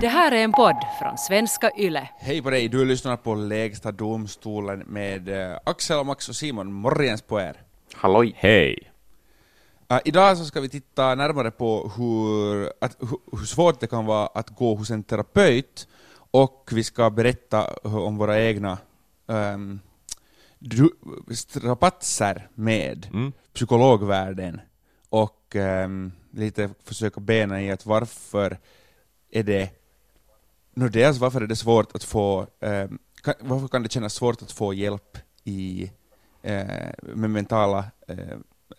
Det här är en podd från svenska YLE. Hej på dig, du lyssnar på Lägsta domstolen med eh, Axel, Max och Simon. Morgens på er. Halloj. Hej! Uh, idag så ska vi titta närmare på hur, att, hur, hur svårt det kan vara att gå hos en terapeut och vi ska berätta om våra egna um, strapatser med Mm. psykologvärlden och um, lite försöka bena i att varför är det no, dels varför är det svårt att få um, kan, varför kan det kännas svårt att få hjälp i eh, med mentala eh,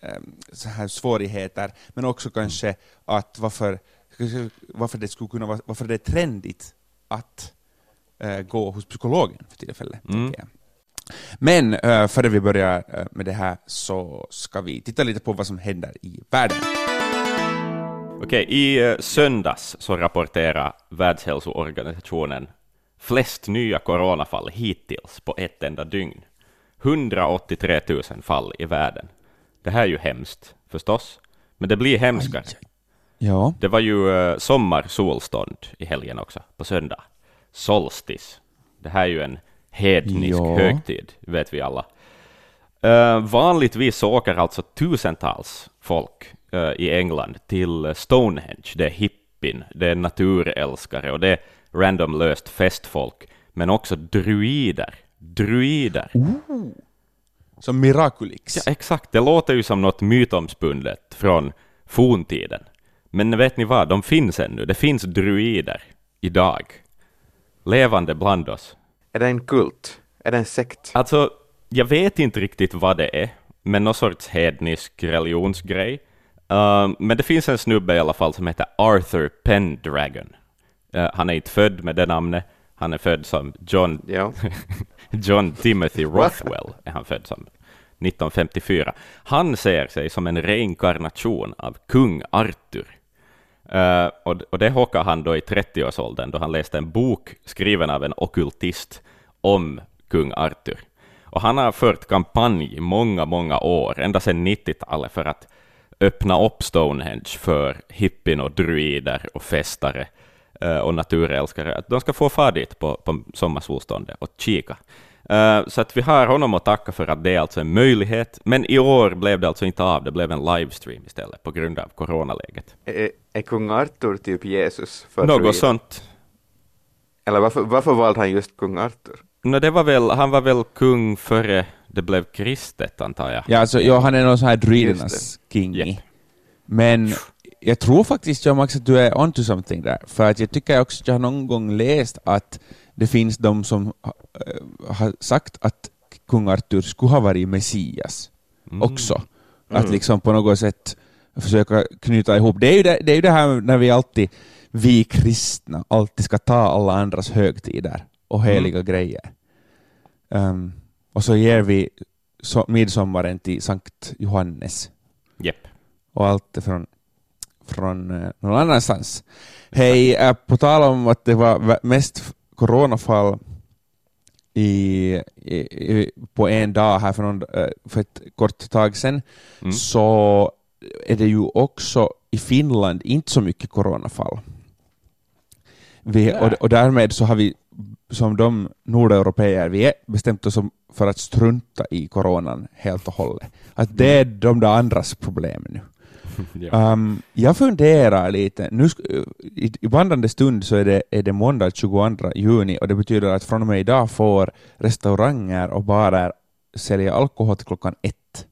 eh, så här svårigheter, men också kanske att varför, varför det skulle kunna vara, varför det är trendigt att eh, gå hos psykologen för tillfället. Mm. Men eh, före vi börjar eh, med det här så ska vi titta lite på vad som händer i världen. Okej, i eh, söndags så rapporterar Världshälsoorganisationen flest nya coronafall hittills på ett enda dygn. 183 000 fall i världen. Det här är ju hemskt, förstås, men det blir hemskare. Ja. Det var ju uh, sommarsolstånd i helgen också, på söndag. Solstis. Det här är ju en hednisk Ja. högtid, vet vi alla. Eh, vanligtvis så åker alltså tusentals folk eh, i England till Stonehenge. Det är hippin, det är naturälskare och det är random löst festfolk, men också druider. Druider. Som Miraculix. Ja, exakt, det låter ju som något mytomspunnet från forntiden. Men vet ni vad, de finns ännu. Det finns druider idag. Levande bland oss. Är det en kult? Är det en sekt? Alltså, jag vet inte riktigt vad det är, men någon sorts hednisk religionsgrej. Uh, men det finns en snubbe i alla fall som heter Arthur Pendragon. Uh, han är inte född med det namnet, han är född som John Ja. John Timothy Rothwell är han född som 1954. Han ser sig som en reinkarnation av kung Arthur. Eh, och, och det hockade han då i 30-årsåldern då han läste en bok skriven av en ockultist om kung Arthur. Och han har fört kampanj i många, många år, ända sedan 90-talet, för att öppna upp Stonehenge för hippin och druider och festare eh, och naturälskare, att de ska få fara dit på, på sommarsolståndet och kika. Eh, så att vi har honom att tacka för att det är alltså en möjlighet, men i år blev det alltså inte av, det blev en livestream istället på grund av coronaläget. Är, är kung Arthur typ Jesus? För Något druid? sånt. Eller varför, varför valde han just kung Arthur? No, det var väl, han var väl kung före det blev kristet, antar jag. Ja, alltså, ja, han är någon sån här druidernas king. Japp. Men jag tror faktiskt, John Max, att du är onto something där. För att jag tycker också att jag har någon gång läst att det finns de som eh, har sagt att kung Arthur skulle ha varit Messias Mm. också. Att liksom på något sätt försöka knyta ihop. Det är ju det, det, är ju det här när vi alltid, vi kristna, alltid ska ta alla andras högtider och heliga grejer. Ehm, och så ger vi so midsommaren till Sankt Johannes Jepp. och allt från, från eh, någon annanstans. Hej, eh, på tal om att det var mest coronafall i, i, i, på en dag här för, någon, eh, för ett kort tag sedan, Mm. så är det ju också i Finland inte så mycket coronafall. Vi, och, och därmed så har vi, som de nordeuropeer vi är, bestämt oss för att strunta i coronan helt och hållet. Att det är de där andras problem nu. Ja. Um, jag funderar lite. Nu, sk- i, I vandrande stund så är det, är det måndag 22 juni och det betyder att från och med idag får restauranger och barer sälja alkohol till klockan ett.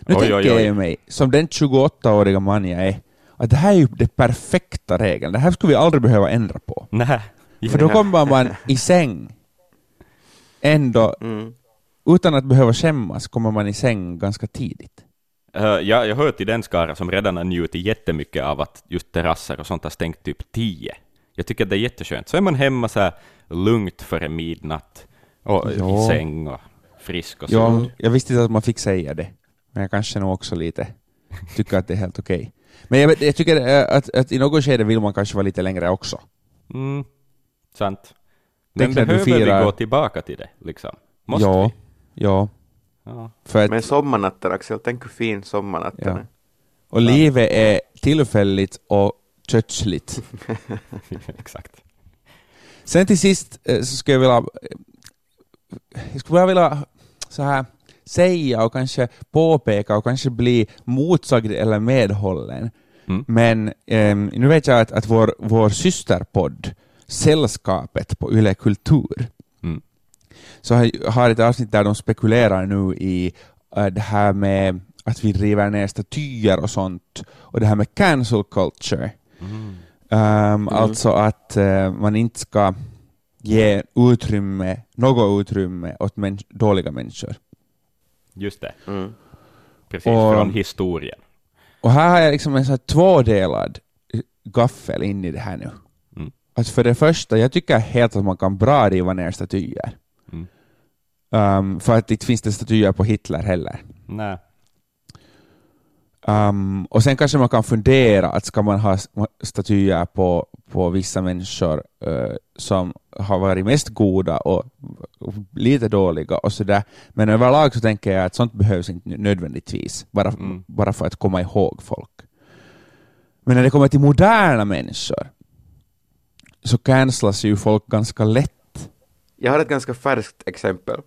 Nu Oj, tänker oj, jag oj. ju mig, som den 28-åriga man jag är, att det här är ju den perfekta regeln. Det här skulle vi aldrig behöva ändra på. Nej. För då kommer man i säng ändå, Mm. utan att behöva skämmas, kommer man i säng ganska tidigt. Uh, jag, jag hör till den skara som redan har njutit jättemycket av att just terrasser och sånt har stängt typ 10. Jag tycker att det är jätteskönt. Så är man hemma så här lugnt före midnatt och Ja. i säng och frisk och så. Ja, jag visste inte att man fick säga det, men jag kanske nog också lite tycker att det är helt okej. Men jag, jag tycker eh, att, att i något skede vill man kanske vara lite längre också. Mm, sant. Men behöver vi gå tillbaka till det, liksom? Måste ja, vi? ja. Ja. För att, Men sommarnatten Axel, tänk hur fin sommarnatten Ja. är. och livet är tillfälligt och kötsligt. Exakt. Sen till sist eh, så skulle jag vilja, eh, jag skulle bara vilja så här säga och kanske påpeka och kanske bli motsagd eller medhållen. Mm. Men ehm, nu vet jag att, att vår, vår systerpodd Sällskapet på Yle Kultur Mm. så har, har ett avsnitt där de spekulerar nu i eh, det här med att vi river ner statyer och sånt och det här med cancel culture. Mm. Ehm, Alltså att eh, man inte ska ge utrymme, något utrymme åt män, dåliga människor. Just det, Mm. precis, Och- från historien. Och här har jag liksom en sån här tvådelad gaffel in i det här nu. Att för det första, jag tycker helt att man kan bra riva ner statyer. Mm. Ehm, för att inte finns det statyer på Hitler heller. Nej. Um, och sen kanske man kan fundera att ska man ha statyer på, på vissa människor eh, som har varit mest goda och, och lite dåliga och sådär. Men överlag så tänker jag att sånt behövs inte nödvändigtvis, bara, Mm. bara för att komma ihåg folk. Men när det kommer till moderna människor så cancelas ju folk ganska lätt. Jag har ett ganska färskt exempel.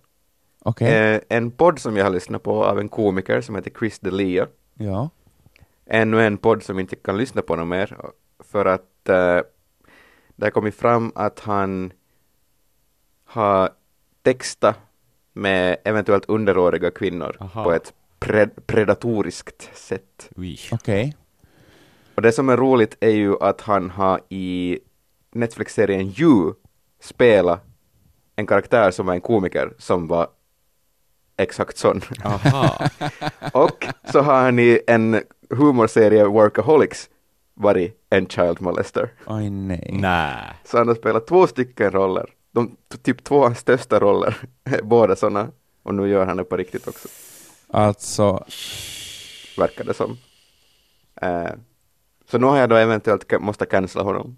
Okej? Eh, en podd som jag har lyssnat på av en komiker som heter Chris D'Elia. Ja. Ännu en podd som inte kan lyssna på något mer för att eh, det har kommit fram att han har textat med eventuellt underåriga kvinnor Aha. på ett pred- predatoriskt sätt. Okej. Och det som är roligt är ju att han har i Netflix-serien You spelat en karaktär som var en komiker som var exakt sån. Aha. Och så har han i en humorserie Workaholics varit en child molester. Oj nej. Nej. Så han har spelat två stycken roller. De typ två hans största roller, båda sådana. Och nu gör han det på riktigt också, Alltså, verkar det som. Eh, så nu har jag då eventuellt måste cancella honom.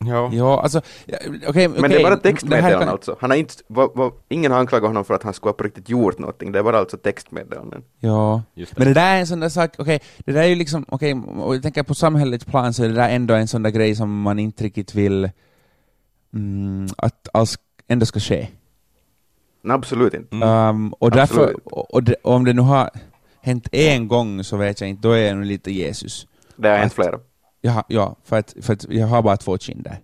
Ja. ja, alltså, ja, okej, Men det är bara textmeddelanden kan- alltså. Han har inte, va, va, ingen har anklagat honom för att han skulle ha på riktigt gjort någonting. Det är bara alltså textmeddelanden. Ja, Just det. men det där är en sån där sak, okej, det där är ju liksom, okej, och jag tänker på samhällets plan så är det där ändå en sån där grej som man inte riktigt vill mm, att alls ändå ska ske. Nej, absolut inte. Mm. Um, och därför, Absolut. och, och, det, och om det nu har hänt en gång så vet jag inte, då är jag nog lite Jesus. Det har hänt Att- flera. Ja, ja för, att, för att jag har bara två kinder.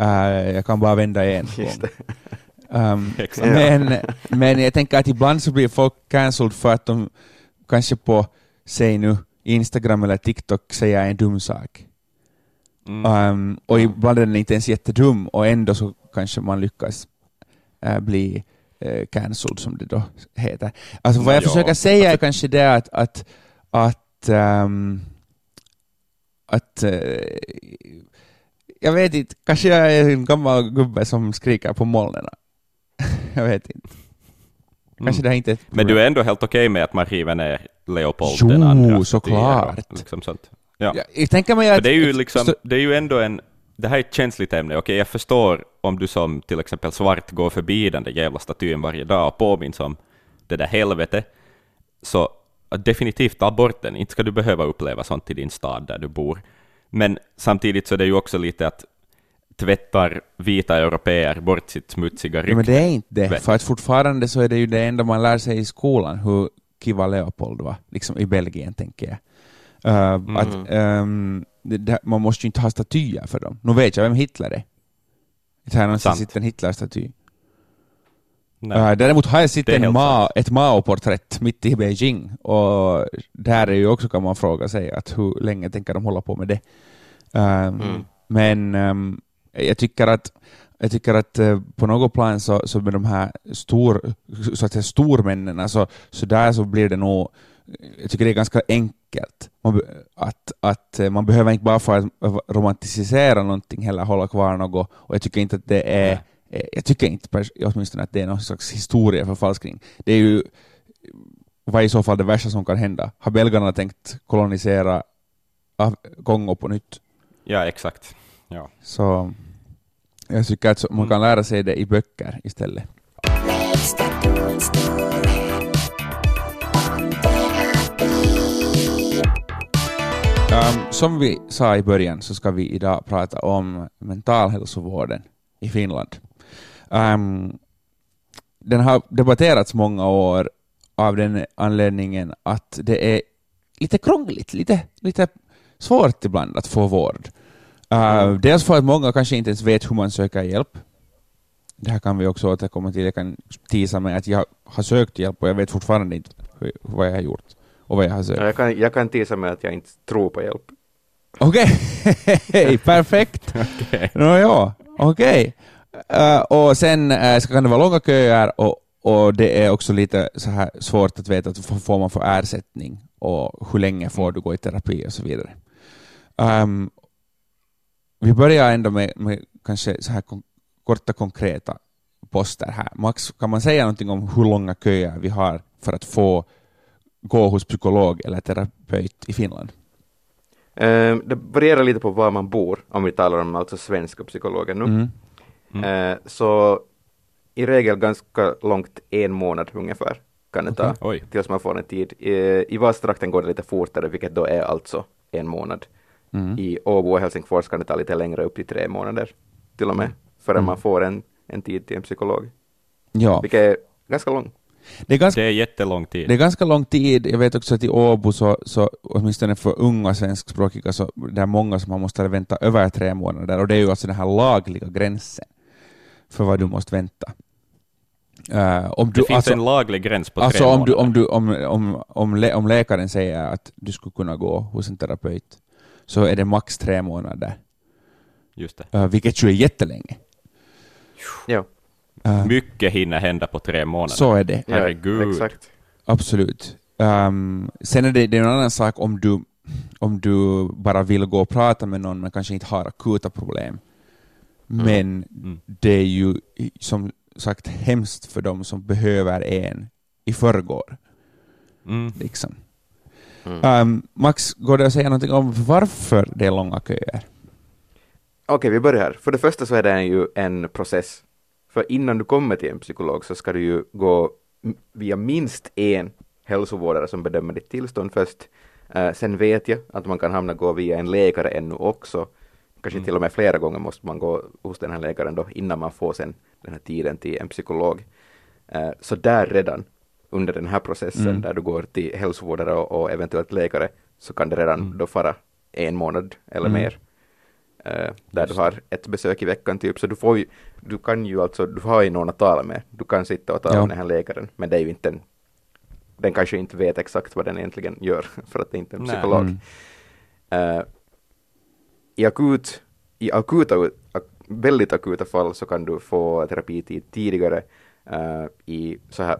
Uh, jag kan bara vända en Just gång. Um, men, men jag tänker att ibland så blir folk cancelled för att de kanske på, säg nu, Instagram eller TikTok säger en dum sak. Mm. Um, och ibland är den inte ens jättedum och ändå så kanske man lyckas eh, bli uh, cancelled som det då heter. Alltså vad jag Ja, försöker säga är kanske det att, att, att, ehm, att eh, jag vet inte, kanske jag är en gammal gubbe som skriker på molnen. jag vet inte. Kanske Mm. det här inte är ett Men du problem. är ändå helt okej med att man river ner Leopold Jo, den andra såklart. statyer och Liksom sånt. Ja. Ja, jag tänker mig att... det är ju liksom, det är ju ändå en, det här är ett känsligt ämne. Okej, jag förstår om du som till exempel svart går förbi den där jävla statyn varje dag och påminns om det där helvetet, så definitivt ta bort den. Inte ska du behöva uppleva sånt i din stad där du bor. Men samtidigt så är det ju också lite att tvättar vita europeer bort sitt smutsiga Ja, rykte. men det är inte det, för att fortfarande så är det ju det enda man lär sig i skolan, hur Kiva Leopold var, liksom i Belgien tänker jag. Uh, att, ehm, det, man måste ju inte ha statyer för dem. Nu vet jag vem Hitler är. Här någonstans sitter en Hitler-staty. Nej. Uh, däremot har jag sett Det är en helt Ma, sant. ett Mao-porträtt mitt i Beijing, och där är ju också kan man fråga sig att hur länge tänker de hålla på med det. Um, Mm. Men ehm, jag tycker att jag tycker att eh, på något plan så, så med de här stor, så att säga stormännen, så, så där så blir det nog, jag tycker det är ganska enkelt. Man, att, att eh, man behöver inte bara för att romantisera någonting heller hålla kvar något, och jag tycker inte att det är, eh, jag tycker inte åtminstone att det är någon slags historieförfalskning. Det är ju, vad är i så fall det värsta som kan hända? Har belgarna tänkt kolonisera Kongo på nytt? Ja, exakt. Ja. Så jag tycker att man kan lära sig det i böcker istället. Um, som vi sa i början så ska vi idag prata om mentalhälsovården i Finland. Um, den har debatterats många år av den anledningen att det är lite krångligt, lite, lite svårt ibland att få vård. Uh, dels för att många kanske inte ens vet hur man söker hjälp. Det här kan vi också återkomma till. Jag kan tisa med att jag har sökt hjälp och jag vet fortfarande inte hur- vad jag har gjort och vad jag har sökt. Ja, Jag kan, jag kan tisa med att jag inte tror på hjälp. Okej, perfekt. Okej. Nå ja, okej. Eh, och sen uh, så kan det vara långa köer och, och det är också lite så här svårt att veta vad får man för ersättning och hur länge får du gå i terapi och så vidare. Ehm, vi börjar ändå med, med kanske så här kon- korta konkreta poster här. Max, kan man säga någonting om hur långa köer vi har för att få gå hos psykolog eller terapeut i Finland? Eh, det varierar lite på var man bor, om vi talar om alltså svenska psykologer nu. Mm. Eh, så i regel ganska långt, en månad ungefär, kan det ta Oj. tills man får en tid. I, i Vasatrakten går det lite fortare, vilket då är alltså en månad. Mm. I Åbo och Helsingfors kan det ta lite längre, upp till tre månader till och med, förrän Mm. man får en, en tid till en psykolog, Ja, vilket är ganska lång. det är ganska Det är jättelång tid. Det är ganska lång tid. Jag vet också att i Åbo, så, så, åtminstone för unga svenskspråkiga, så det är många som har måste vänta över tre månader och det är ju alltså den här lagliga gränsen för vad du måste vänta. Eh, om du, det finns alltså, en laglig gräns på alltså tre om, du, om, du, om, om, om, lä, om läkaren säger att du skulle kunna gå hos en terapeut så är det max tre månader, Just det. eh, vilket ju är jättelänge. Ja, Eh, Mycket hinner hända på tre månader. så är det. ja Herregud. exakt. Absolut. Ehm, sen är det, det är en annan sak om du, om du bara vill gå och prata med någon men kanske inte har akuta problem. Men Mm. det är ju som sagt hemskt för dem som behöver en i förrgår. Mm. Liksom. Mm. Ehm, Max, går det att säga någonting om varför det är långa köer? Okej, vi börjar här. För det första så är det ju en process. För innan du kommer till en psykolog så ska du ju gå via minst en hälsovårdare som bedömer ditt tillstånd först. Eh, sen vet jag att man kan hamna gå via en läkare ännu också. Kanske till och med flera gånger måste man gå hos den här läkaren då innan man får sen den här tiden till en psykolog. Eh, så där redan under den här processen Mm. där du går till hälsovårdare och, och eventuellt läkare så kan det redan Mm. då fara en månad eller Mm. mer. Eh, där Just du har ett besök i veckan typ, så du får ju, du kan ju alltså, du har ju någon att tala med. Du kan sitta och tala Ja. med den här läkaren, men det är ju inte en, den kanske inte vet exakt vad den egentligen gör, för att det inte är en psykolog. Mm. Eh, I akut, i akuta, ak, väldigt akuta fall så kan du få terapitid tidigare. Eh, I så här,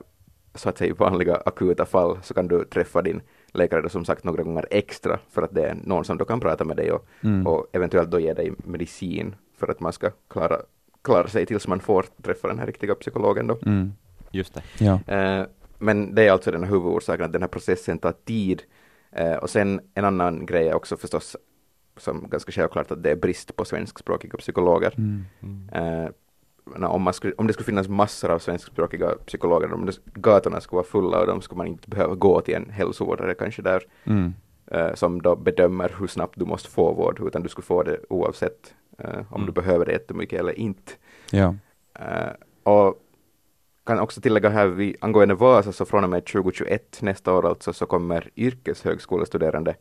så att säga vanliga akuta fall så kan du träffa din läkare då som sagt några gånger extra för att det är någon som då kan prata med dig och, Mm. och eventuellt då ge dig medicin för att man ska klara, klara sig tills man får träffa den här riktiga psykologen då. Mm. Just det. Ja. Eh, men det är alltså den här huvudorsaken, att den här processen tar tid. Eh, och sen en annan grej är också förstås, som ganska självklart, att det är brist på svenskspråkiga psykologer. Mm. Eh, na, om, man skulle, om det skulle finnas massor av svenskspråkiga psykologer, om det, gatorna skulle vara fulla och de skulle man inte behöva gå till en hälsovårdare kanske där, Mm. eh, som då bedömer hur snabbt du måste få vård, utan du skulle få det oavsett eh, om Mm. du behöver det jättemycket eller inte. Ja. Eh, och kan också tillägga här, vi, angående Vasa, så från och med 2021, nästa år alltså, så kommer yrkeshögskolestuderande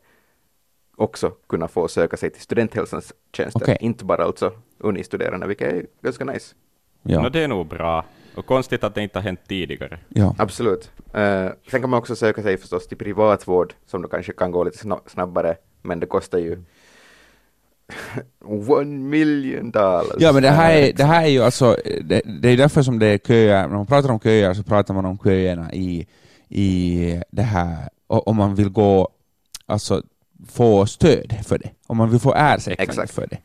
också kunna få söka sig till studenthälsans tjänster, Okej. inte bara alltså unistuderande, vilket är ganska nice. Ja. Nå, det är nog bra. Och konstigt att det inte har hänt tidigare. ja. Absolut. Eh, sen kan man också söka sig förstås till privatvård, som då kanske kan gå lite sna- snabbare, men det kostar ju one million dollars. Ja, men det här är, det här är ju alltså, det, det är därför som det är köer, när man pratar om köer så pratar man om köerna i, i det här, o- om man vill gå, alltså få stöd för det, om man vill få ersättning Exakt. för det.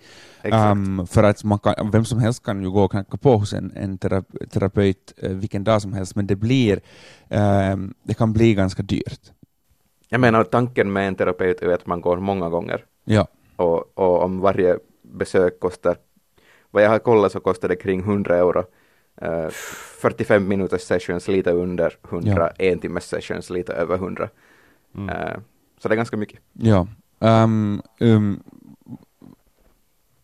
Um, för att man kan, vem som helst kan ju gå och knacka på hos en, en terape- terapeut eh, vilken dag som helst, men det blir, ehm, det kan bli ganska dyrt. Jag menar, tanken med en terapeut är att man går många gånger. Ja. Och, och om varje besök kostar, vad jag har kollat så kostar det kring 100 euro. Eh, 45 minuters sessions lite under 100, en timmes sessions lite över 100. Mm. Eh, så det är ganska mycket. Ja, Um, um,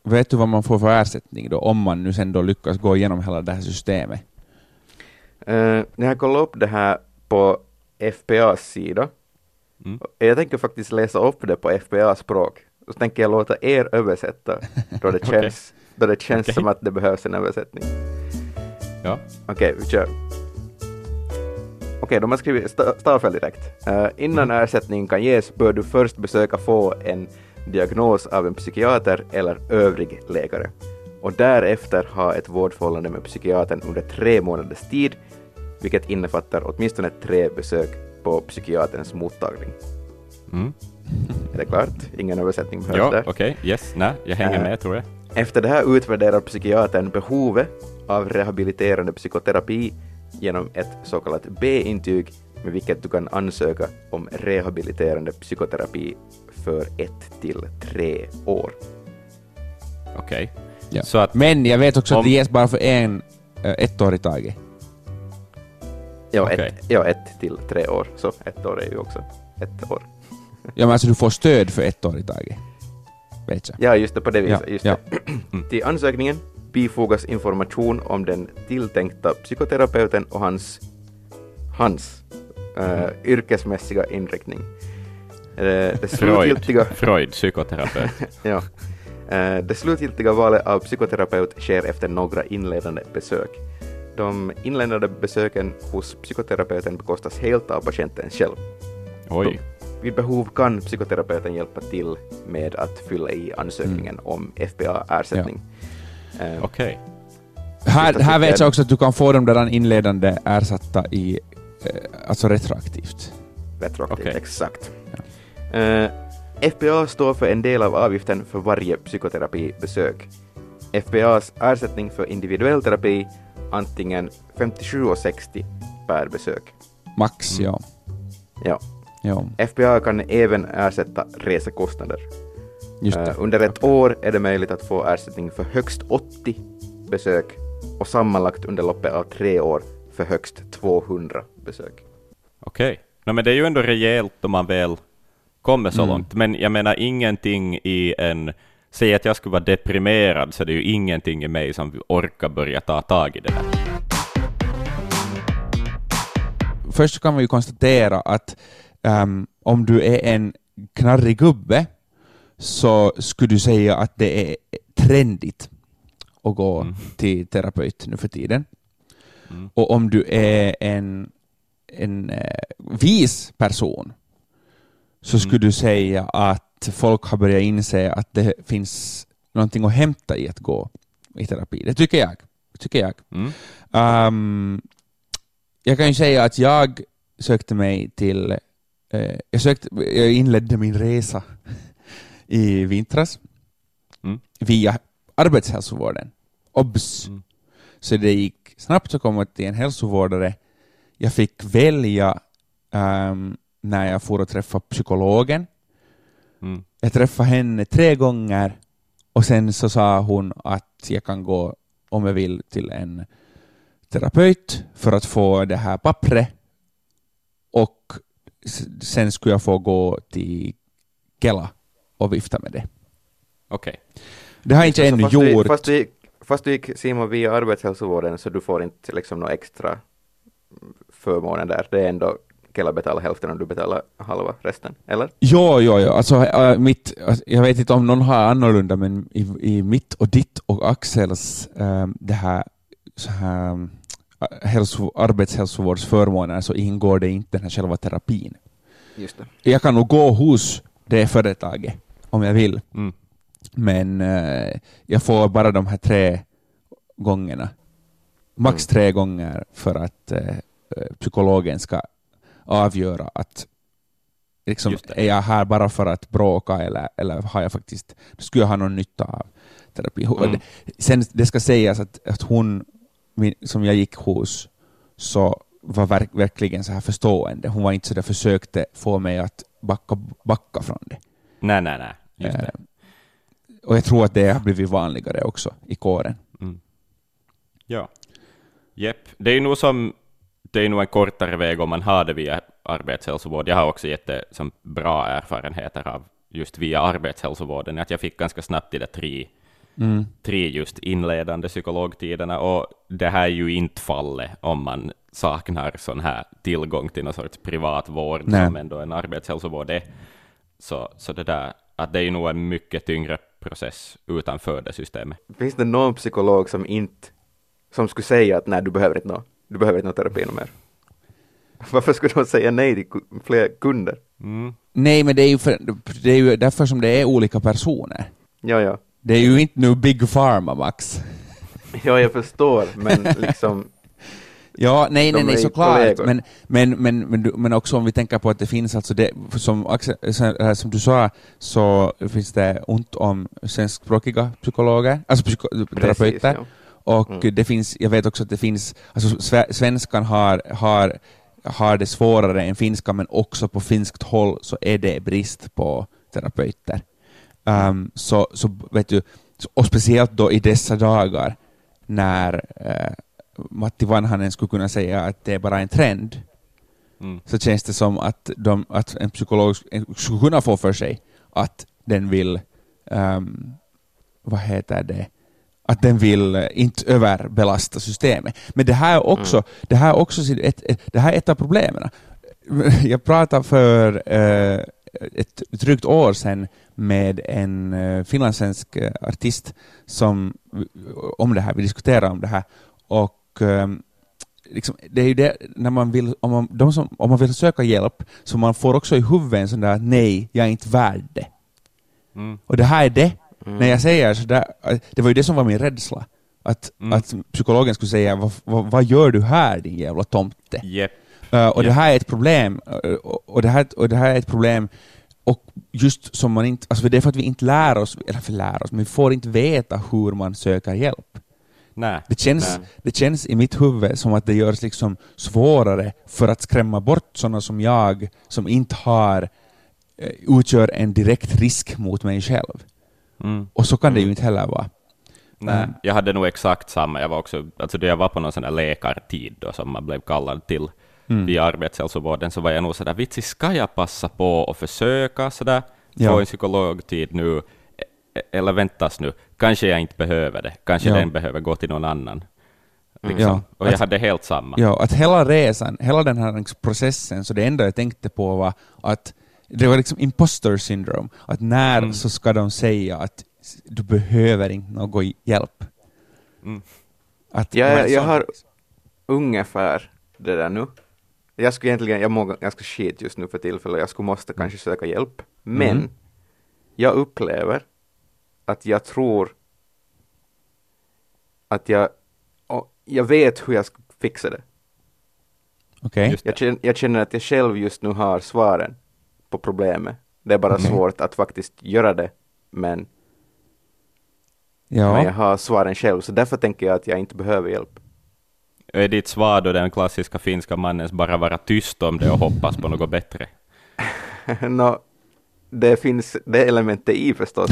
vet du vad man får för ersättning då, om man nu sen då lyckas gå igenom hela det här systemet? Uh, när jag kollar upp det här på FPAs sida, Mm. jag tänker faktiskt läsa upp det på FPA-språk, så tänker jag låta er översätta då det känns, då det känns Okej. som att det behövs en översättning. Ja. Okej, vi kör. Okej, de har skrivit sta- stavfel direkt. Eh, innan ersättning kan ges bör du först besöka få en diagnos av en psykiater eller övrig läkare och därefter ha ett vårdförhållande med psykiatern under tre månaders tid, vilket innefattar åtminstone tre besök på psykiaterns mottagning. Mm. Är det klart? Ingen översättning behövs Ja, där. okej, yes, nej, jag hänger Äh. med tror jag. Efter det här utvärderar psykiatern behovet av rehabiliterande psykoterapi genom ett så kallat B-intyg med vilket du kan ansöka om rehabiliterande psykoterapi för ett till tre år. Okej. Ja. Så att, Men jag vet också Om- att det ges bara för en, eh, ett år i taget. Ja, Okej. ett, ja, ett till tre år, så ett år är ju också ett år. Ja, men alltså du får stöd för ett år i taget. Vet jag. Ja, just det, på det viset. Ja, just ja. Till ansökningen bifogas information om den tilltänkta psykoterapeuten och hans, hans eh, yrkesmässiga inriktning. Eh, det slutgiltiga, Freud, psykoterapeut. ja, Eh, det slutgiltiga valet av psykoterapeut sker efter några inledande besök. De inledande besöken hos psykoterapeuten bekostas helt av patienten själv. Oj. Vid behov kan psykoterapeuten hjälpa till med att fylla i ansökningen om FPA-ersättning. Eh, Okej. Här, Sista här vet jag också att du kan få dem där inledande ersatta i, eh, alltså retroaktivt. Retroaktivt, Okej. exakt. Eh, FPA står för en del av avgiften för varje psykoterapibesök. FPAs ersättning för individuell terapi antingen 57,60 per besök. Max, Mm. ja. Ja. ja. FPA kan även ersätta resekostnader. Eh, under ett år är det möjligt att få ersättning för högst 80 besök och sammanlagt under loppet av tre år för högst 200 besök. Okej. No, men det är ju ändå rejält om man väl kommer så Mm. långt. Men jag menar ingenting i en... Säg att jag skulle vara deprimerad, så det är ju ingenting i mig som orkar börja ta tag i det där. Först kan vi ju konstatera att ehm, om du är en knarrig gubbe så skulle du säga att det är trendigt att gå Mm. till terapeut nu för tiden. Mm. Och om du är en, en eh, vis person så skulle Mm. du säga att folk har börjat inse att det finns någonting att hämta i att gå i terapi. Det tycker jag. Tycker jag. Ehm, jag kan ju säga att jag sökte mig till... eh, jag, sökte, jag inledde min resa i vintras Mm. via arbetshälsovården. OBS. Mm. Så det gick snabbt att komma till en hälsovårdare. Jag fick välja ehm, när jag får att träffa psykologen. Mm. Jag träffade henne tre gånger och sen så sa hon att jag kan gå om jag vill till en terapeut för att få det här pappret och sen skulle jag få gå till Kela och vifta med det. Okej. Det har jag inte Så ännu fast du, gjort. fast, du, gick- fast du gick Simon via arbetshälsovården så du får inte liksom några extra förmåner där. Det är ändå Kela betalar hälften och du betalar halva resten, eller? Jo, jo, jo. Alltså, äh, mitt, alltså, jag vet inte om någon har annorlunda, men i, i mitt och ditt och Axels ähm, det här, så här äh, hälso, arbetshälsovårdsförmåner så ingår det inte den här själva terapin. Just det. Jag kan nog gå hos det företaget om jag vill, Mm. men äh, jag får bara de här tre gångerna. Max Mm. tre gånger för att äh, psykologen ska avgöra att liksom, är jag här bara för att bråka eller, eller har jag faktiskt, skulle jag ha någon nytta av terapi? Mm. Sen det ska sägas att, att hon som jag gick hos så var verk, verkligen så här förstående. Hon var inte så där försökte få mig att backa, backa från det. Nej, nej, nej. Det. Eh, och jag tror att det har blivit vanligare också i kåren. Mm. Ja. Jepp. Det är nog som det är nog en kortare väg om man har det via arbetshälsovård. Jag har också jätte som bra erfarenheter av just via arbetshälsovården, att jag fick ganska snabbt de där tre, Mm. tre just inledande psykologtiderna, och det här är ju inte fallet om man saknar sån här tillgång till någon sorts privat vård Nej. som ändå en arbetshälsovård är. Så, så det där, att det är ju nog en mycket tyngre process utanför det systemet. Finns det någon psykolog som inte, som skulle säga att nej, du behöver inte nå, du behöver inte nå terapi mer? Varför skulle de säga nej till fler kunder? Mm. Nej, men det är, ju för, det är ju därför som det är olika personer. Ja, ja. Det är ju inte nu Big Pharma, Max. Ja, jag förstår, men liksom, Ja, nej, nej, nej, såklart. Men, men, men, men, men också om vi tänker på att det finns alltså det, som, Axel- som du sa, så finns det ont om svenskspråkiga psykologer, alltså psyko, terapeuter. Ja. Och Mm. det finns, jag vet också att det finns, alltså sve- svenskan har, har, har det svårare än finska, men också på finskt håll så är det brist på terapeuter. Um, så, så vet du, och speciellt då i dessa dagar när eh, Matti Vanhanen skulle kunna säga att det är bara en trend, Mm. så känns det som att, de, att en psykolog skulle kunna få för sig att den vill, ehm, vad heter det, att den vill inte överbelasta systemet. Men det här är också, Mm. det här är också ett, det här är ett av problemen. Jag pratade för eh, ett drygt år sedan med en eh, finlandssvensk eh, artist som, om det här, vi diskuterade om det här. Och ehm, liksom, det är ju det, när man vill, om man, de som, om man vill söka hjälp, så man får också i huvudet en sån där att nej, jag är inte värd det. Mm. Och det här är det. Mm. När jag säger sådär, det var ju det som var min rädsla. Att, Mm. att psykologen skulle säga vad, vad, vad gör du här din jävla tomte? Jep. Uh, och Ja. det här är ett problem. uh, och, och, det här, och det här är ett problem och just som man inte, alltså det är för att vi inte lär oss, eller för lär oss, men vi får inte veta hur man söker hjälp. Nej. Det känns, Nej. det känns i mitt huvud som att det görs liksom svårare för att skrämma bort sådana som jag, som inte har, eh, utgör en direkt risk mot mig själv. Mm. Och så kan det ju Mm. inte heller vara. Nej, Mm. jag hade nog exakt samma. Jag var också, alltså då jag var på någon sån där läkartid då, som man blev kallad till Mm. via arbetshälsovården, så var jag nog sådär, vitsi, ska jag passa på och försöka sådär, Ja. få en psykologtid nu, eller väntas nu, kanske jag inte behöver det, kanske Ja. den behöver gå till någon annan. Mm. Liksom. Ja. Och jag Att- hade helt samma. Ja, att hela resan, hela den här processen, så det enda jag tänkte på var att det var liksom imposter syndrome. Att när Mm. så ska de säga att du behöver inte någon hjälp. Mm. Att, jag, jag har ungefär det där nu. Jag skulle egentligen, jag mår ganska skit just nu för tillfället, jag skulle måste kanske söka hjälp. Men Mm. jag upplever att jag tror att jag, jag vet hur jag ska fixa det. Okej. Just Jag jag känner att jag själv just nu har svaren på problemet. Det är bara Okej. svårt att faktiskt göra det, men, men Ja. jag har svaren själv, så därför tänker jag att jag inte behöver hjälp. Är ditt svar då den klassiska finska mannens bara vara tyst om det och hoppas på något bättre? Nå, det finns det elementet i förstås.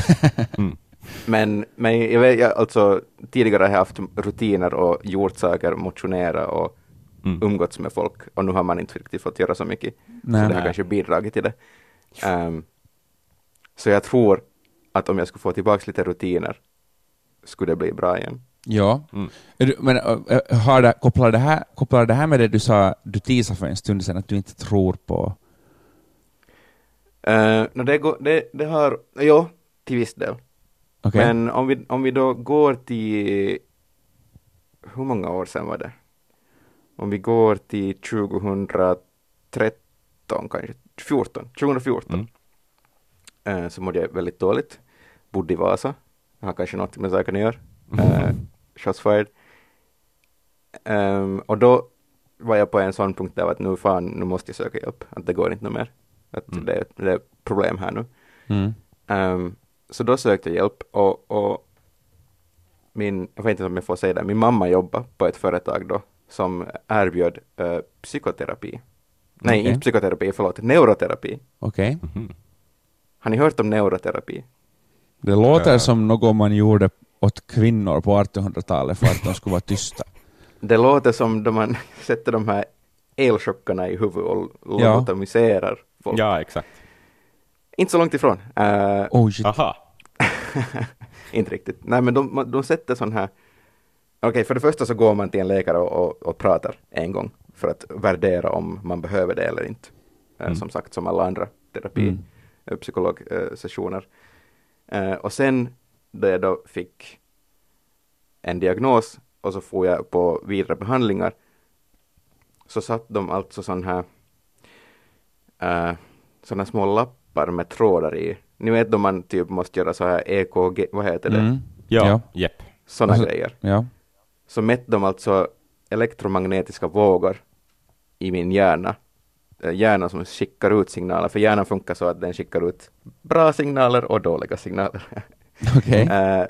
Mm. Men, men jag vet, jag, alltså, tidigare har jag haft rutiner och gjort saker, motionera och Mm. umgåtts med folk och nu har man inte riktigt fått göra så mycket. Nej. så det har Nej. kanske bidragit till det. Ehm, så jag tror att om jag skulle få tillbaka lite rutiner skulle det bli bra igen. Ja. Mm. Men har det, kopplar, det här, kopplar det här med det du sa, du teasade för en stund sedan, att du inte tror på... Uh, no, det, går, det, det har, jo, till viss del. Okej? Men om vi, om vi då går till, hur många år sedan var det? Om vi går till 2013 kanske, 14, 2014, Mm. eh, så mådde jag väldigt dåligt. Bodde i Vasa, jag har kanske något med saken att göra. Eh, shots fired. Ehm, och då var jag på en sån punkt där att nu fan, nu måste jag söka hjälp, att det går inte mer. Att Mm. det, det är problem här nu. Mm. Ehm, så då sökte jag hjälp och, och min, jag vet inte om jag får säga det, min mamma jobbade på ett företag då som erbjöd eh, psykoterapi. Nej, Okej. inte psykoterapi, förlåt, neuroterapi. Okej. Mhm. Har ni hört om neuroterapi? Det låter Ja. som något man gjorde åt kvinnor på 1800-talet för att de skulle vara tysta. Det låter som då man sätter de här elchockarna i huvudet och lobotomiserar folk. Ja, exakt. Inte så långt ifrån. Eh, Oh shit. Aha. inte riktigt. Nej, men de, de sätter sån här... Okej, för det första så går man till en läkare och, och, och pratar en gång för att värdera om man behöver det eller inte. Eh, Mm. Som sagt, som alla andra terapi, Mm. eh, psykologsessioner. Och sen då jag då fick en diagnos och så får jag på vidare behandlingar så satt de alltså sån här uh, såna små lappar med trådar i. Ni vet då man typ måste göra så här EKG, vad heter det? Mm. Ja, Ja. jepp. Såna Och så- grejer. Ja. Så mätte de alltså elektromagnetiska vågor i min hjärna. Eh, Hjärnan som skickar ut signaler, för hjärnan funkar så att den skickar ut bra signaler och dåliga signaler. Okej. Eh,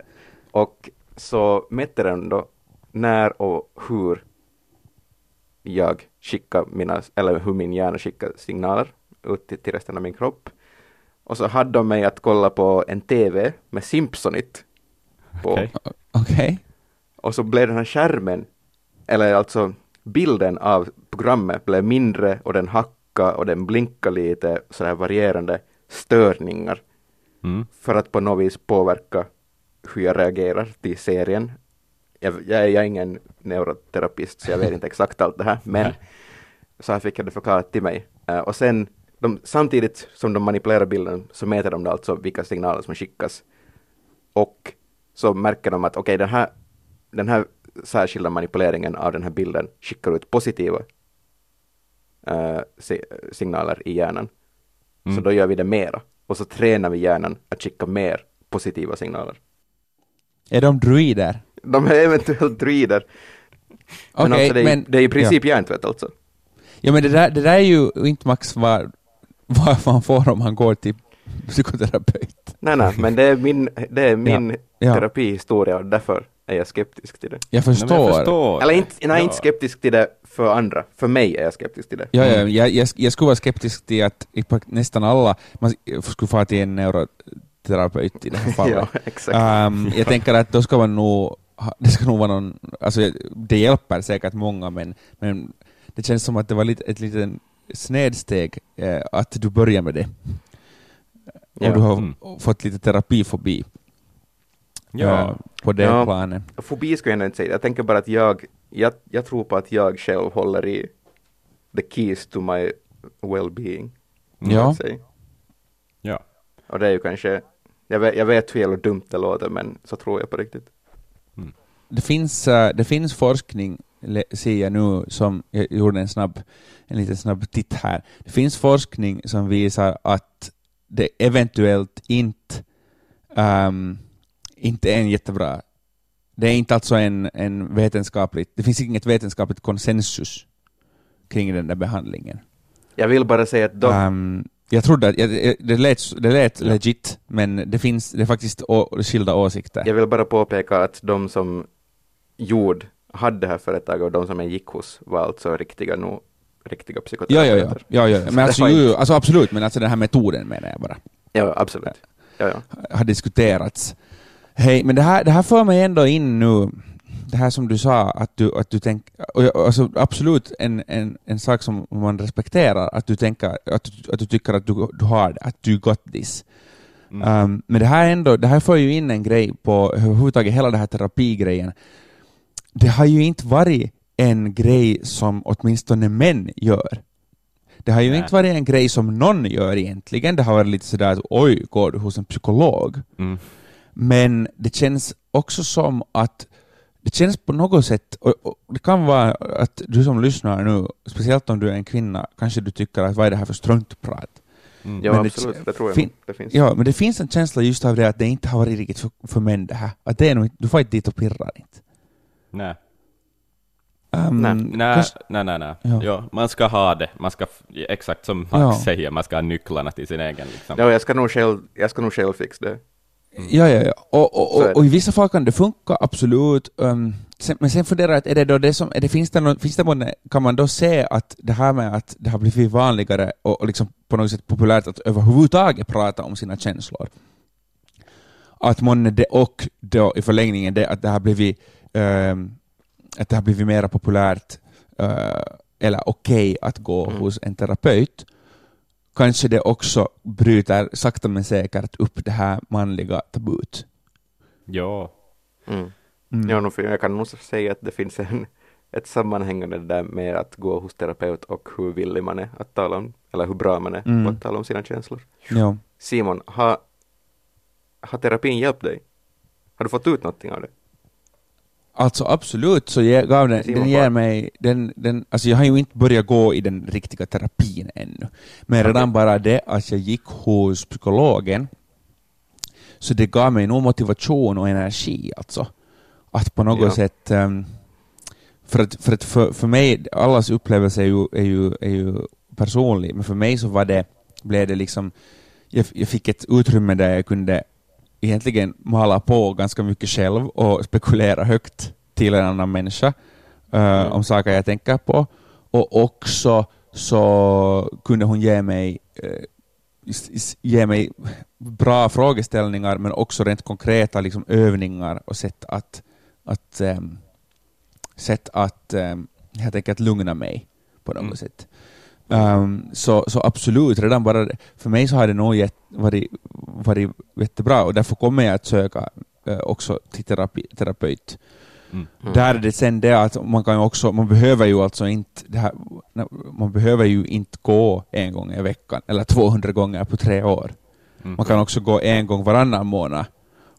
och så mätte den då när och hur jag skickar mina, eller hur min hjärna skickar signaler ut till, till resten av min kropp. Och så hade de mig att kolla på en TV med Simpsonit på. Okej. Okej. Och så blev den här skärmen, eller alltså bilden av programmet blev mindre och den hackade och den blinkade lite sådär varierande störningar Mm. för att på något vis påverka hur jag reagerar till serien. Jag, jag, är- jag är ingen neuroterapist så jag vet inte exakt allt det här, men så här fick jag det förklarat till mig. Eh, och sen de, samtidigt som de manipulerar bilden så mäter de alltså vilka signaler som skickas. Och så märker de att okej, den, här, den här särskilda manipuleringen av den här bilden skickar ut positiva si- signaler i hjärnan. Så Mm. då gör vi det mera. Och så tränar vi hjärnan att skicka mer positiva signaler. Är de druider? De är eventuellt druider. Men Okej, alltså det, är, men... det är i princip hjärntvätt alltså. Ja, men det där, det där är ju inte max vad, vad man får om man går till psykoterapeut. Nej, nej, men det är min, det är min Ja. terapihistoria och därför är jag skeptisk till det. Jag Nej, förstår. men jag förstår. Eller inte, nej, Ja. inte skeptisk till det för andra. För mig är jag skeptisk till det. Ja, ja, Mm. jag, jag, jag skulle vara skeptisk till att nästan alla man skulle få till en neuroterapeut i det här fallet. ja, exakt. Ehm, jag tänker att då ska man nog, det ska nog vara någon, alltså det hjälper säkert många men, men det känns som att det var lite, ett litet snedsteg eh, att du börjar med det. Och Ja. du har Mm. fått lite terapifobi Ja. eh, på det Ja. planet. Fobi skulle jag ändå inte säga. Jag tänker bara att jag, jag, jag tror på att jag själv håller i the keys to my well-being. Mm. Ja. Ja. Och det är ju kanske, jag vet, jag vet hur jävla dumt det låter, men så tror jag på riktigt. Det finns, eh, det finns forskning, ser jag nu, som jag gjorde en snabb, en liten snabb titt här. Det finns forskning som visar att det eventuellt inte, ehm, inte är en jättebra... Det är inte alltså en, en vetenskapligt... Det finns inget vetenskapligt konsensus kring den där behandlingen. Jag vill bara säga att de, Ehm, jag trodde att... Det lät, det lät legit, men det finns det är faktiskt å, skilda åsikter. jag vill bara påpeka att de som gjorde, hade det här företaget och de som jag gick hos var alltså riktiga, nog, riktiga Ja, psykoterapeuter. ja, ja. ja, ja. Men Det alltså, ju, alltså absolut, men alltså den här metoden menar jag bara, Ja, absolut. Ja, ja. har diskuterats. Hej, men det här, det här för mig ändå in nu, det här som du sa, att du, att du tänker, alltså absolut en, en, en sak som man respekterar, att du tänker, att, du- att du tycker att du, du har det, att du got this. Mm. Um, men det här ändå, det här för ju in en grej på överhuvudtaget hela den här terapigrejen. Det har ju inte varit en grej som åtminstone män gör. Det har ju Nej. inte varit en grej som någon gör egentligen. Det har varit lite sådär att oj, går du hos en psykolog? Mm. Men det känns också som att det känns på något sätt, och, och det kan vara att du som lyssnar nu, speciellt om du är en kvinna, kanske du tycker att vad är det här för struntprat? Mm. ja Men det- absolut. Det tror jag. fin- det finns. Ja, men det finns en känsla just av det att det inte har varit riktigt för, för män det här. Att det är nog, du får inte dit och pirrar inte. Nej. Um, Nej. Nej, kanske- nej, nej, nej. Ja. Ja. man ska ha det. Man ska, exakt som Max Ja. säger, man ska ha nycklarna till sin egen. Liksom. Ja, jag ska nog själv, jag ska nog själv fixa det. Ja, ja, ja. Och, och, och, och i vissa fall kan det funka, absolut. Um, sen, men sen funderar jag, att är det då det som, är det, finns det, någon, finns det månne, kan man då se att det här med att det har blivit vanligare och, och liksom på något sätt populärt att överhuvudtaget prata om sina känslor? Att månne det och då i förlängningen det att det har blivit, att det har blivit mer populärt uh, eller okej att gå Mm. hos en terapeut. kanske det också bryter sakta men säkert upp det här manliga tabut. Ja. Mm. Mm. Ja, för jag kan nog säga att det finns en, ett sammanhängande där med att gå hos terapeut och hur villig man är att tala om, eller hur bra man är Mm. på att tala om sina känslor. Ja. Simon, har, har terapin hjälpt dig? Har du fått ut någonting av det? Alltså absolut så ge, gav den, Simon den ger mig, den, den, alltså jag har ju inte börjat gå i den riktiga terapin ännu. Men redan bara det att jag gick hos psykologen, så det gav mig nog motivation och energi alltså. Att på något Ja. sätt, ehm, för att, för, att för, för mig, allas upplevelse är ju, är, ju, är ju personlig, men för mig så var det, blev det liksom, jag, jag fick ett utrymme där jag kunde egentligen mala på ganska mycket själv och spekulera högt till en annan människa eh, om saker jag tänker på. Och också så kunde hon ge mig, s- ge mig bra frågeställningar men också rent konkreta liksom, övningar och sätt att, att, ehm, sätt att um, helt enkelt lugna mig på något Mm. sätt. Um, så, så absolut, redan bara för mig så har det nog gett, varit, varit jättebra och därför kommer jag att söka eh, också till terapi, terapeut. Mm. Mm. Där är det sen det att man kan också, man behöver ju alltså inte, det här, man behöver ju inte gå en gång i veckan eller 200 gånger på tre år. Mm. Man kan också gå en gång varannan månad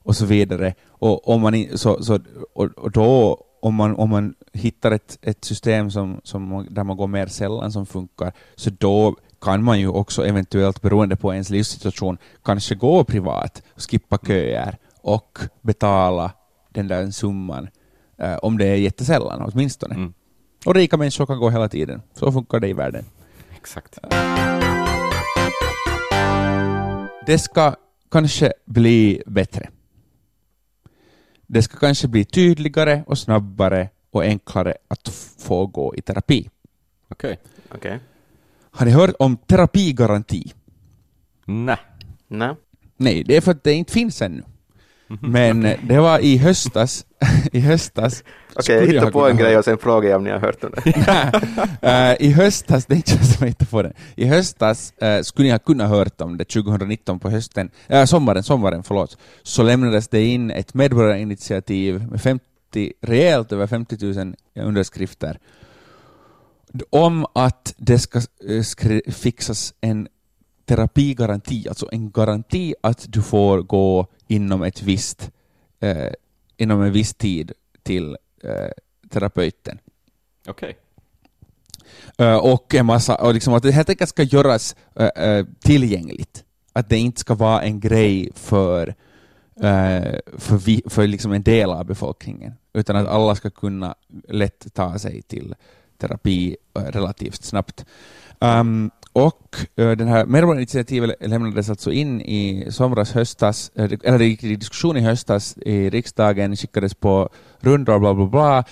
och så vidare. Och, om man, så, så, och, och då, om man, om man hittar ett, ett system som, som, där man går mer sällan som funkar, så då kan man ju också eventuellt, beroende på ens livssituation, kanske gå privat, skippa köer och betala den där summan, eh, om det är jättesällan åtminstone. Mm. Och rika människor kan gå hela tiden. Så funkar det i världen. Exakt. Det ska kanske bli bättre. Det ska kanske bli tydligare och snabbare och enklare att få gå i terapi. Okej. Okej. Har ni hört om terapigaranti? Nej. Nej. Nej, det är för att det inte finns ännu. Men eh, det var i höstas, i höstas Okej, skulle jag hittar på en grej och sen frågar jag om ni har hört om det. Eh, I höstas, det är inte jag som hittar på den. I höstas eh, skulle ni ha kunnat hört om det 2019 på hösten, äh, sommaren, sommaren förlåt, så lämnades det in ett medborgarinitiativ med 50, rejält över 50 000 underskrifter om att det ska eh, fixas en terapigaranti, alltså en garanti att du får gå inom ett visst, eh, inom en viss tid till eh, terapeuten. Okej. Eh, och en massa, och liksom att det helt enkelt ska göras eh, eh, tillgängligt. Att det inte ska vara en grej för, för, vi, för liksom en del av befolkningen, utan att alla ska kunna lätt ta sig till terapi eh, relativt snabbt. Um, och eh, den här medborgarinitiativet lämnades alltså in i somras, höstas, eh, eller det gick i diskussion i höstas i riksdagen, skickades på rundor, bla bla bla.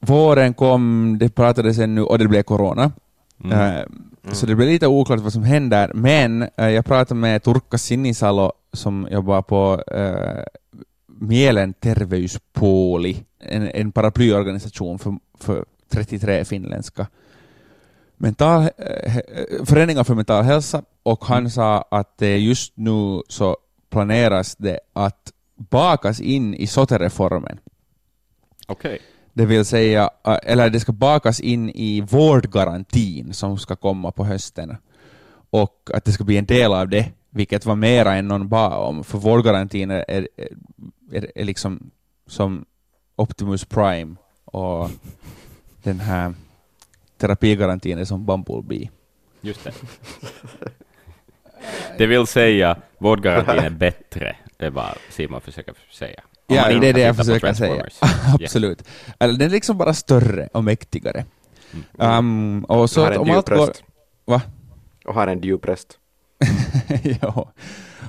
Våren kom, det pratades ännu och det blev corona. Mm. Eh, Så det blir lite oklart vad som händer, men eh, jag pratade med Turkka Sinisalo som jobbar på uh, Mielen Terveyspuoli, en, en paraplyorganisation för, för 33 finländska mental, föreningar för mental hälsa och han sa att just nu så planeras det att bakas in i SOTE-reformen. Okej. Det vill säga, äh, eller det ska bakas in i vårdgarantin som ska komma på hösten. Och att det ska bli en del av det, vilket var mera än någon bad om. För vårdgarantin är, är, är, är liksom som Optimus Prime och den här terapigarantin är som Bumblebee. Just det. Det vill säga, vårdgarantin är bättre, det är vad Simon försöker säga. Om Ja, det är det jag försöker säga. Absolut. Eller den är liksom bara större och mäktigare. Mm. Um, och så har att en går... djupröst. Va? Och har en djupröst. ja.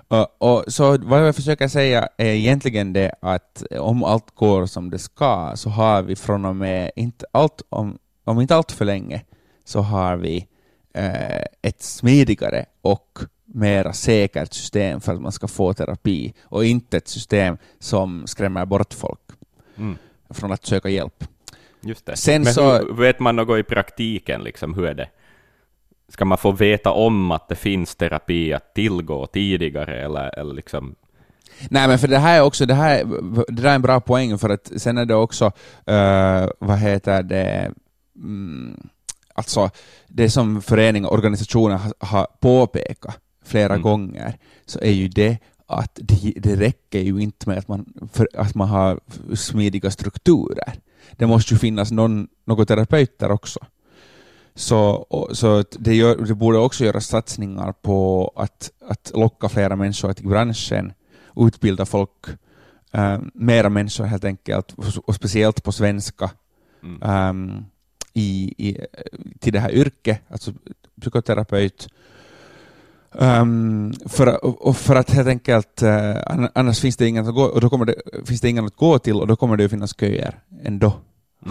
Och, och, så vad jag försöker säga är egentligen det att om allt går som det ska så har vi från och med, inte allt, om, om inte allt för länge, så har vi eh, ett smidigare och mera säkert system för att man ska få terapi och inte ett system som skrämmer bort folk Mm. från att söka hjälp. Just det. Sen Men så- vet man något i praktiken, liksom, hur är det? Ska man få veta om att det finns terapi att tillgå tidigare, eller, eller liksom Nej, men för det här är också, det här, det där är en bra poäng, för att sen är det också, uh, vad heter det, mm, alltså det som föreningar och organisationer har, har påpekat flera Mm. gånger, så är ju det att det, det räcker ju inte med att man, för, att man har smidiga strukturer. Det måste ju finnas någon, några terapeuter också. Så, så det, gör, det borde också göras satsningar på att, att locka flera människor till branschen, utbilda folk, eh, mera människor helt enkelt, och speciellt på svenska, mm. ehm, i, i, till det här yrket, alltså psykoterapeut. Ehm, för, och för att helt enkelt, eh, ann- annars finns det ingen att gå, och då kommer det, finns det ingen att gå till och då kommer det att finnas köer ändå,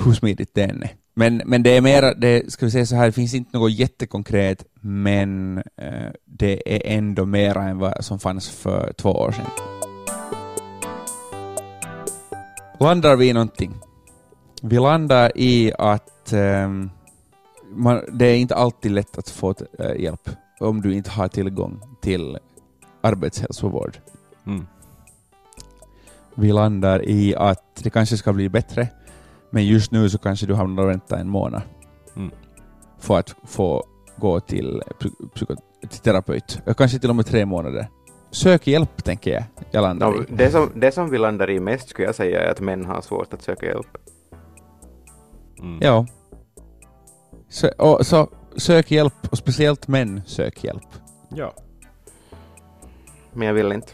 hur smidigt det än är. Men, men det är mera, det, ska vi säga så här, det finns inte något jättekonkret, men eh, det är ändå mera än vad som fanns för två år sedan. Landar vi i någonting? Vi landar i att ehm, man, det är inte alltid lätt att få eh, hjälp om du inte har tillgång till arbetshälsovård. Mm. Vi landar i att det kanske ska bli bättre, men just nu så kanske du hamnar och vänta en månad Mm. för att få gå till, psy- psyko, till terapeut. Eh, Kanske till och med tre månader. Sök hjälp, tänker jag. Jag landar No, i. det, som, det som vi landar i mest skulle jag säga är att män har svårt att söka hjälp. Mm. Ja. Så, och, så sök hjälp, och speciellt män sök hjälp. ja. Men jag vill inte.